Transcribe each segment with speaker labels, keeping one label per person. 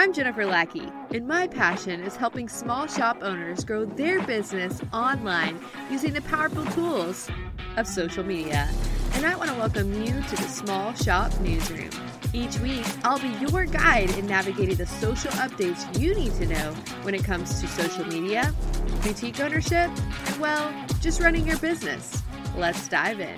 Speaker 1: I'm Jennifer Lackey, and my passion is helping small shop owners grow their business online using the powerful tools of social media. And I want to welcome you to the Small Shop Newsroom. Each week, I'll be your guide in navigating the social updates you need to know when it comes to social media, boutique ownership, and well, just running your business. Let's dive in.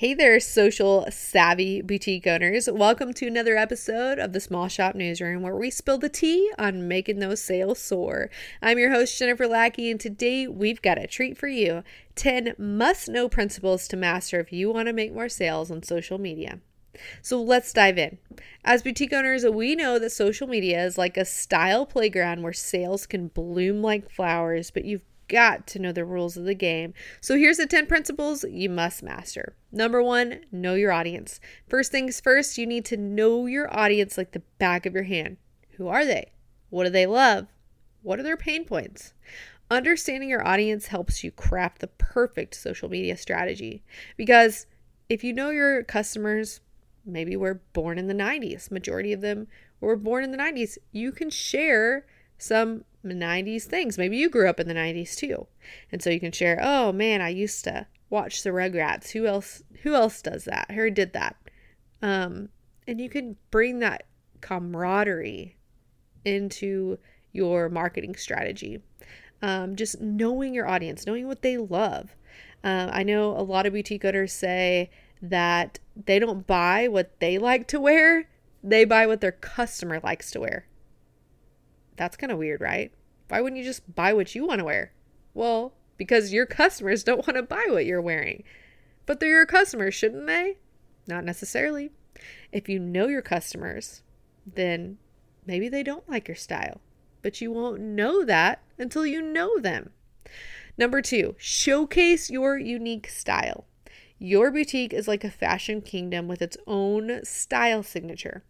Speaker 1: Hey there, social savvy boutique owners. Welcome to another episode of the Small Shop Newsroom where we spill the tea on making those sales soar. I'm your host, Jennifer Lackey, and today we've got a treat for you 10 must know principles to master if you want to make more sales on social media. So let's dive in. As boutique owners, we know that social media is like a style playground where sales can bloom like flowers, but you've got to know the rules of the game. So here's the 10 principles you must master. Number one, know your audience. First things first, you need to know your audience like the back of your hand. Who are they? What do they love? What are their pain points? Understanding your audience helps you craft the perfect social media strategy because if you know your customers, maybe were born in the 90s, majority of them were born in the 90s, you can share some 90s things. Maybe you grew up in the 90s too. And so you can share, "Oh man, I used to watch the Rugrats. Who else who else does that? Who did that?" Um and you can bring that camaraderie into your marketing strategy. Um, just knowing your audience, knowing what they love. Um, I know a lot of boutique owners say that they don't buy what they like to wear, they buy what their customer likes to wear. That's kind of weird, right? Why wouldn't you just buy what you want to wear? Well, because your customers don't want to buy what you're wearing. But they're your customers, shouldn't they? Not necessarily. If you know your customers, then maybe they don't like your style, but you won't know that until you know them. Number two, showcase your unique style. Your boutique is like a fashion kingdom with its own style signature.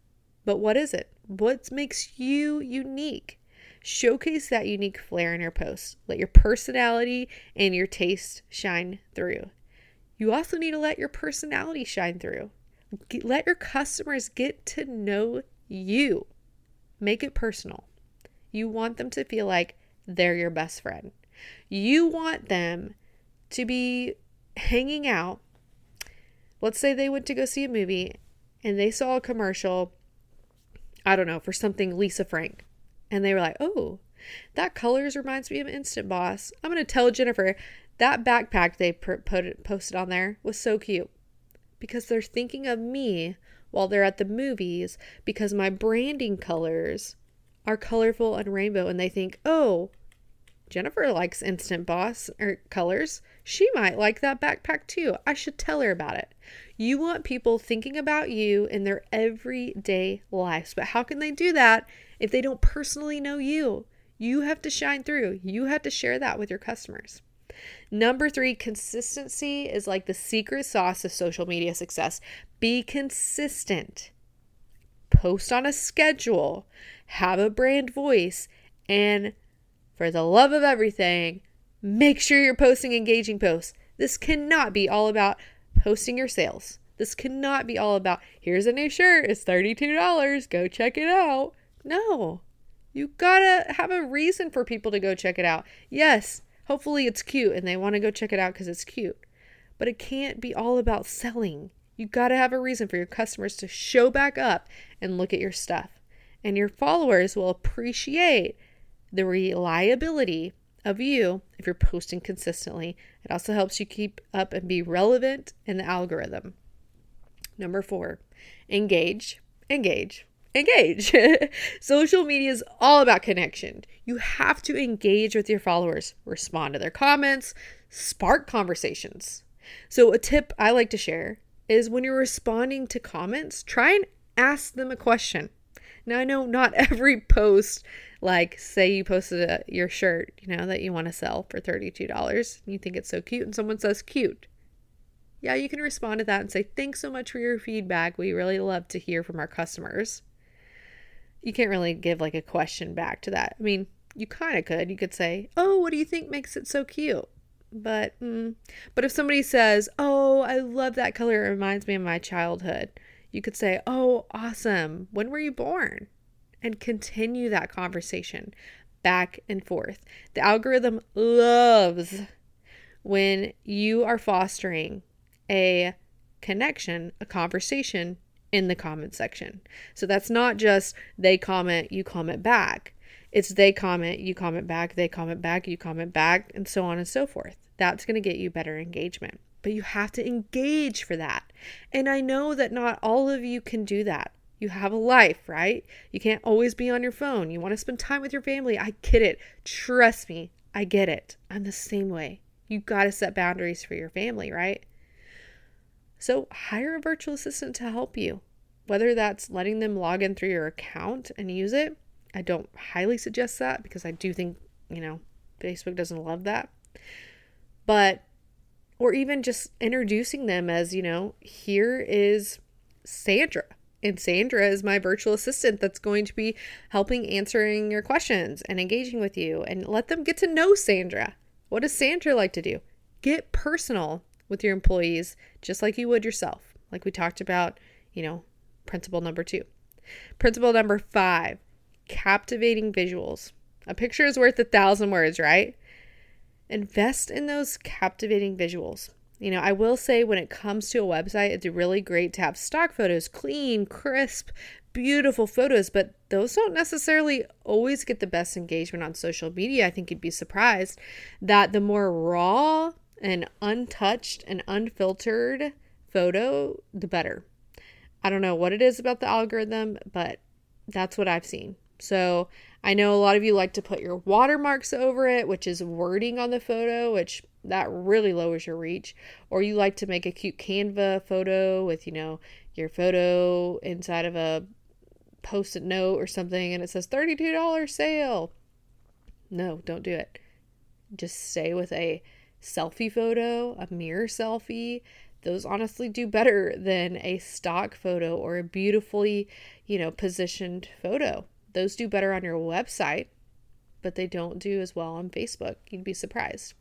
Speaker 1: But what is it? What makes you unique? Showcase that unique flair in your posts. Let your personality and your taste shine through. You also need to let your personality shine through. Let your customers get to know you. Make it personal. You want them to feel like they're your best friend. You want them to be hanging out. Let's say they went to go see a movie and they saw a commercial, I don't know, for something Lisa Frank and they were like, "Oh, that colors reminds me of Instant Boss." I'm gonna tell Jennifer that backpack they posted on there was so cute because they're thinking of me while they're at the movies because my branding colors are colorful and rainbow, and they think, "Oh." Jennifer likes Instant Boss or er, colors. She might like that backpack too. I should tell her about it. You want people thinking about you in their everyday lives. But how can they do that if they don't personally know you? You have to shine through. You have to share that with your customers. Number three, consistency is like the secret sauce of social media success. Be consistent. Post on a schedule. Have a brand voice. And for the love of everything, make sure you're posting engaging posts. This cannot be all about posting your sales. This cannot be all about here's a new shirt, it's $32, go check it out. No. You gotta have a reason for people to go check it out. Yes, hopefully it's cute and they want to go check it out because it's cute. But it can't be all about selling. You gotta have a reason for your customers to show back up and look at your stuff. And your followers will appreciate the reliability of you if you're posting consistently. It also helps you keep up and be relevant in the algorithm. Number four, engage, engage, engage. Social media is all about connection. You have to engage with your followers, respond to their comments, spark conversations. So, a tip I like to share is when you're responding to comments, try and ask them a question. Now, I know not every post like, say you posted a, your shirt, you know, that you want to sell for $32. And you think it's so cute, and someone says cute. Yeah, you can respond to that and say, Thanks so much for your feedback. We really love to hear from our customers. You can't really give like a question back to that. I mean, you kind of could. You could say, Oh, what do you think makes it so cute? But, mm. but if somebody says, Oh, I love that color, it reminds me of my childhood, You could say, Oh, awesome. When were you born? And continue that conversation back and forth. The algorithm loves when you are fostering a connection, a conversation in the comment section. So that's not just they comment, you comment back. It's they comment, you comment back, they comment back, you comment back, and so on and so forth. That's going to get you better engagement. But you have to engage for that. And I know that not all of you can do that. You have a life, right? You can't always be on your phone. You want to spend time with your family. I get it. Trust me, I get it. I'm the same way. You got to set boundaries for your family, right? So hire a virtual assistant to help you, whether that's letting them log in through your account and use it. I don't highly suggest that because I do think, you know, Facebook doesn't love that. But, or even just introducing them as, you know, here is Sandra. And Sandra is my virtual assistant that's going to be helping answering your questions and engaging with you and let them get to know Sandra. What does Sandra like to do? Get personal with your employees just like you would yourself, like we talked about, you know, principle number two. Principle number five captivating visuals. A picture is worth a thousand words, right? Invest in those captivating visuals. You know, I will say when it comes to a website, it's really great to have stock photos, clean, crisp, beautiful photos, but those don't necessarily always get the best engagement on social media. I think you'd be surprised that the more raw and untouched and unfiltered photo, the better. I don't know what it is about the algorithm, but that's what I've seen. So I know a lot of you like to put your watermarks over it, which is wording on the photo, which that really lowers your reach. Or you like to make a cute Canva photo with, you know, your photo inside of a post it note or something and it says $32 sale. No, don't do it. Just stay with a selfie photo, a mirror selfie, those honestly do better than a stock photo or a beautifully, you know, positioned photo. Those do better on your website, but they don't do as well on Facebook. You'd be surprised.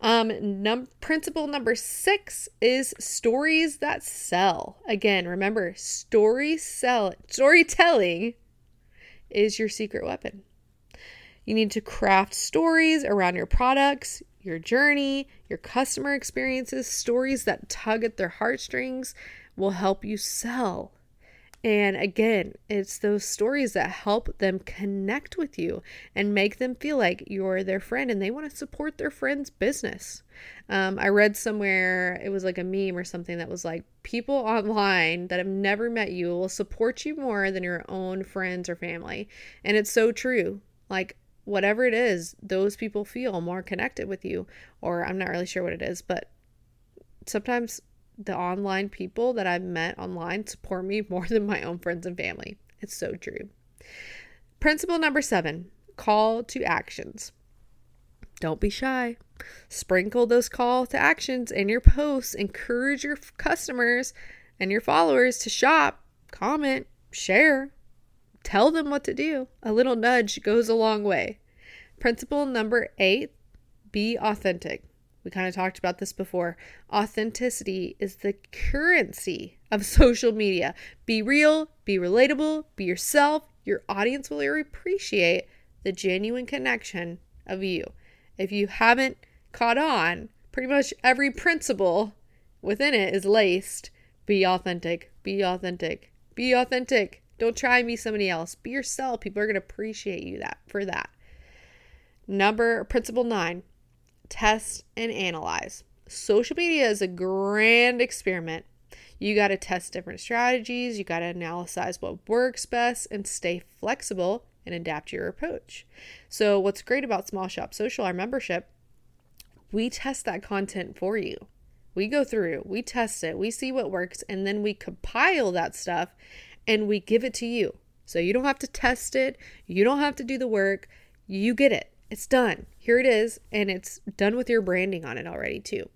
Speaker 1: Um, num- principle number six is stories that sell. Again, remember, stories sell. Storytelling is your secret weapon. You need to craft stories around your products, your journey, your customer experiences, stories that tug at their heartstrings will help you sell. And again, it's those stories that help them connect with you and make them feel like you're their friend and they want to support their friend's business. Um, I read somewhere, it was like a meme or something that was like, people online that have never met you will support you more than your own friends or family. And it's so true. Like, whatever it is, those people feel more connected with you. Or I'm not really sure what it is, but sometimes the online people that I've met online support me more than my own friends and family. It's so true. Principle number seven call to actions. Don't be shy. Sprinkle those call to actions in your posts. Encourage your customers and your followers to shop, comment, share, Tell them what to do. A little nudge goes a long way. Principle number eight be authentic. We kind of talked about this before. Authenticity is the currency of social media. Be real, be relatable, be yourself. Your audience will appreciate the genuine connection of you. If you haven't caught on, pretty much every principle within it is laced be authentic, be authentic, be authentic. Don't try and be somebody else. Be yourself. People are going to appreciate you that for that. Number principle 9. Test and analyze. Social media is a grand experiment. You got to test different strategies, you got to analyze what works best and stay flexible and adapt your approach. So, what's great about Small Shop Social, our membership, we test that content for you. We go through, we test it, we see what works, and then we compile that stuff and we give it to you. So you don't have to test it, you don't have to do the work. You get it. It's done. Here it is, and it's done with your branding on it already, too.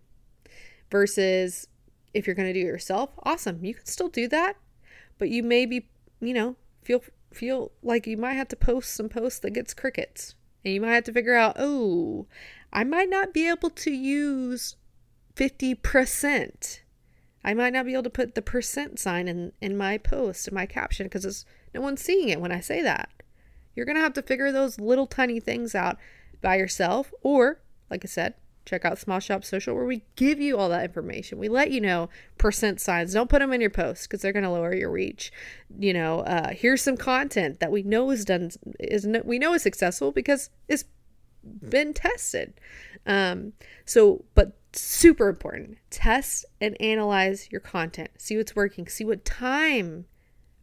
Speaker 1: Versus if you're going to do it yourself, awesome. You can still do that, but you may be, you know, feel feel like you might have to post some posts that gets crickets. And you might have to figure out, "Oh, I might not be able to use 50%. I might not be able to put the percent sign in, in my post, in my caption, because no one's seeing it when I say that. You're going to have to figure those little tiny things out by yourself, or, like I said, check out Small Shop Social where we give you all that information. We let you know percent signs. Don't put them in your posts because they're going to lower your reach. You know, uh, here's some content that we know is done is we know is successful because it's been tested. Um, so, but super important. Test and analyze your content. See what's working. See what time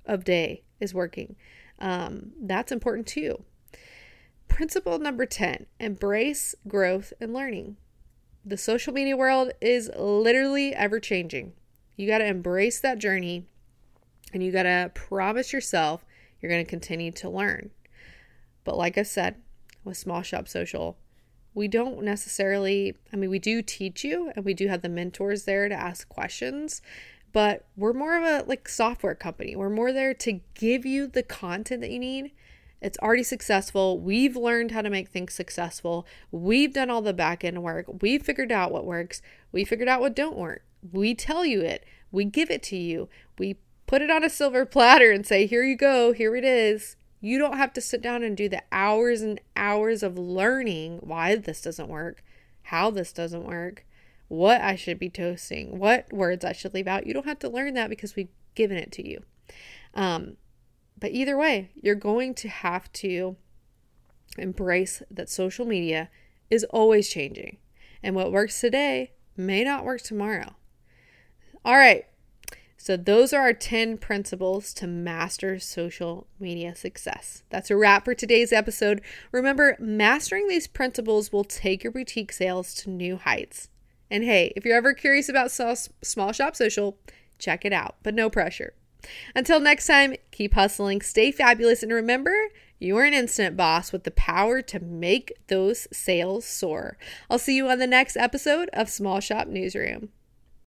Speaker 1: of day is working. Um, that's important too. Principle number 10 embrace growth and learning. The social media world is literally ever changing. You got to embrace that journey and you got to promise yourself you're going to continue to learn. But like I said, with Small Shop Social, we don't necessarily, I mean, we do teach you and we do have the mentors there to ask questions, but we're more of a like software company. We're more there to give you the content that you need. It's already successful. We've learned how to make things successful. We've done all the back end work. We've figured out what works. We figured out what don't work. We tell you it. We give it to you. We put it on a silver platter and say, "Here you go. Here it is." You don't have to sit down and do the hours and hours of learning why this doesn't work, how this doesn't work, what I should be toasting, what words I should leave out. You don't have to learn that because we've given it to you. Um, but either way, you're going to have to embrace that social media is always changing. And what works today may not work tomorrow. All right, so, those are our 10 principles to master social media success. That's a wrap for today's episode. Remember, mastering these principles will take your boutique sales to new heights. And hey, if you're ever curious about Small Shop Social, check it out, but no pressure. Until next time, keep hustling, stay fabulous, and remember, you're an instant boss with the power to make those sales soar. I'll see you on the next episode of Small Shop Newsroom.